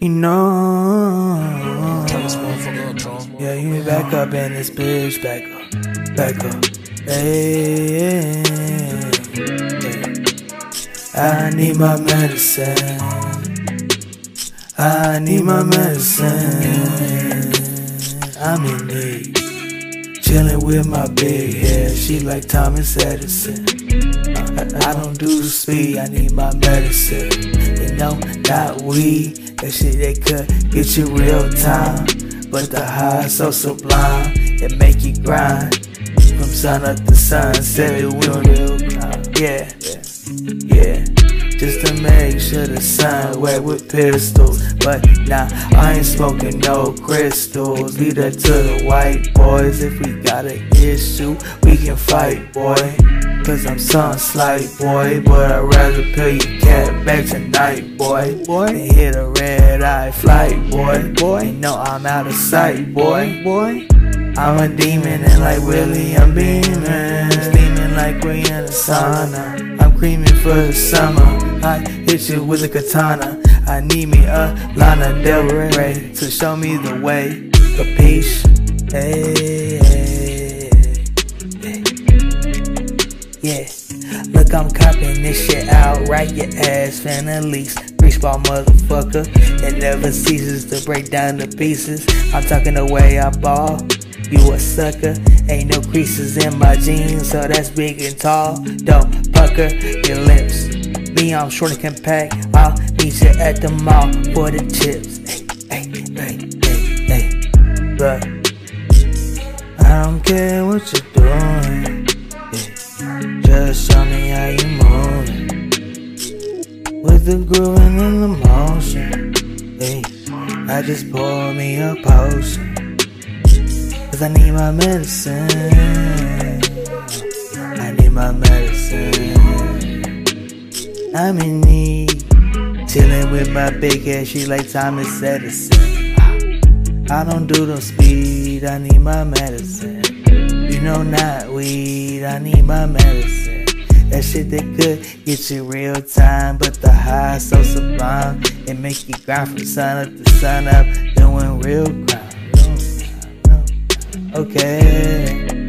You know. Yeah, you back up in this bitch, back up, back up. Hey, I need my medicine. I need my medicine. I'm in need. Chilling with my big head. She like Thomas Edison. I, don't do speed, I need my medicine. You know, not weed, that shit that could get you real time. But the high so sublime, it make you grind. From sun up to sunset, it will yeah, yeah just to make sure the sun wet with pistols. But nah, I ain't smoking no crystals. Leave that to the white boys. If we got an issue, we can fight, boy. Cause I'm some slight boy, but I'd rather pay your cat back tonight, boy. Boy, and hit a red eye flight, boy. Boy, know I'm out of sight, boy. Boy, I'm a demon and like Willie, I'm beaming. Steaming like we in a sauna. Creaming for the summer. I hit you with a katana. I need me a Lana Del Rey to show me the way. Capiche? Hey, hey, hey. Yeah. Look, I'm copping this shit out, right? Your ass finna lease. Reach ball motherfucker. It never ceases to break down to pieces. I'm talking the way I ball. You a sucker, ain't no creases in my jeans, so that's big and tall. Don't pucker your lips. Me, I'm short and compact. I'll meet you at the mall for the chips. Hey, hey, hey, hey, hey. But I don't care what you're doing. Yeah. Just show me how you moving. With the grooving and the motion. Hey, I just pour me a potion. Cause I need my medicine. I need my medicine. I'm in need. Chillin' with my big ass, she like Thomas Edison. I don't do no speed, I need my medicine. You know, not weed, I need my medicine. That shit that could get you real time, but the high so sublime. It make you grind from sun up to sun up, doing real crime. Okay.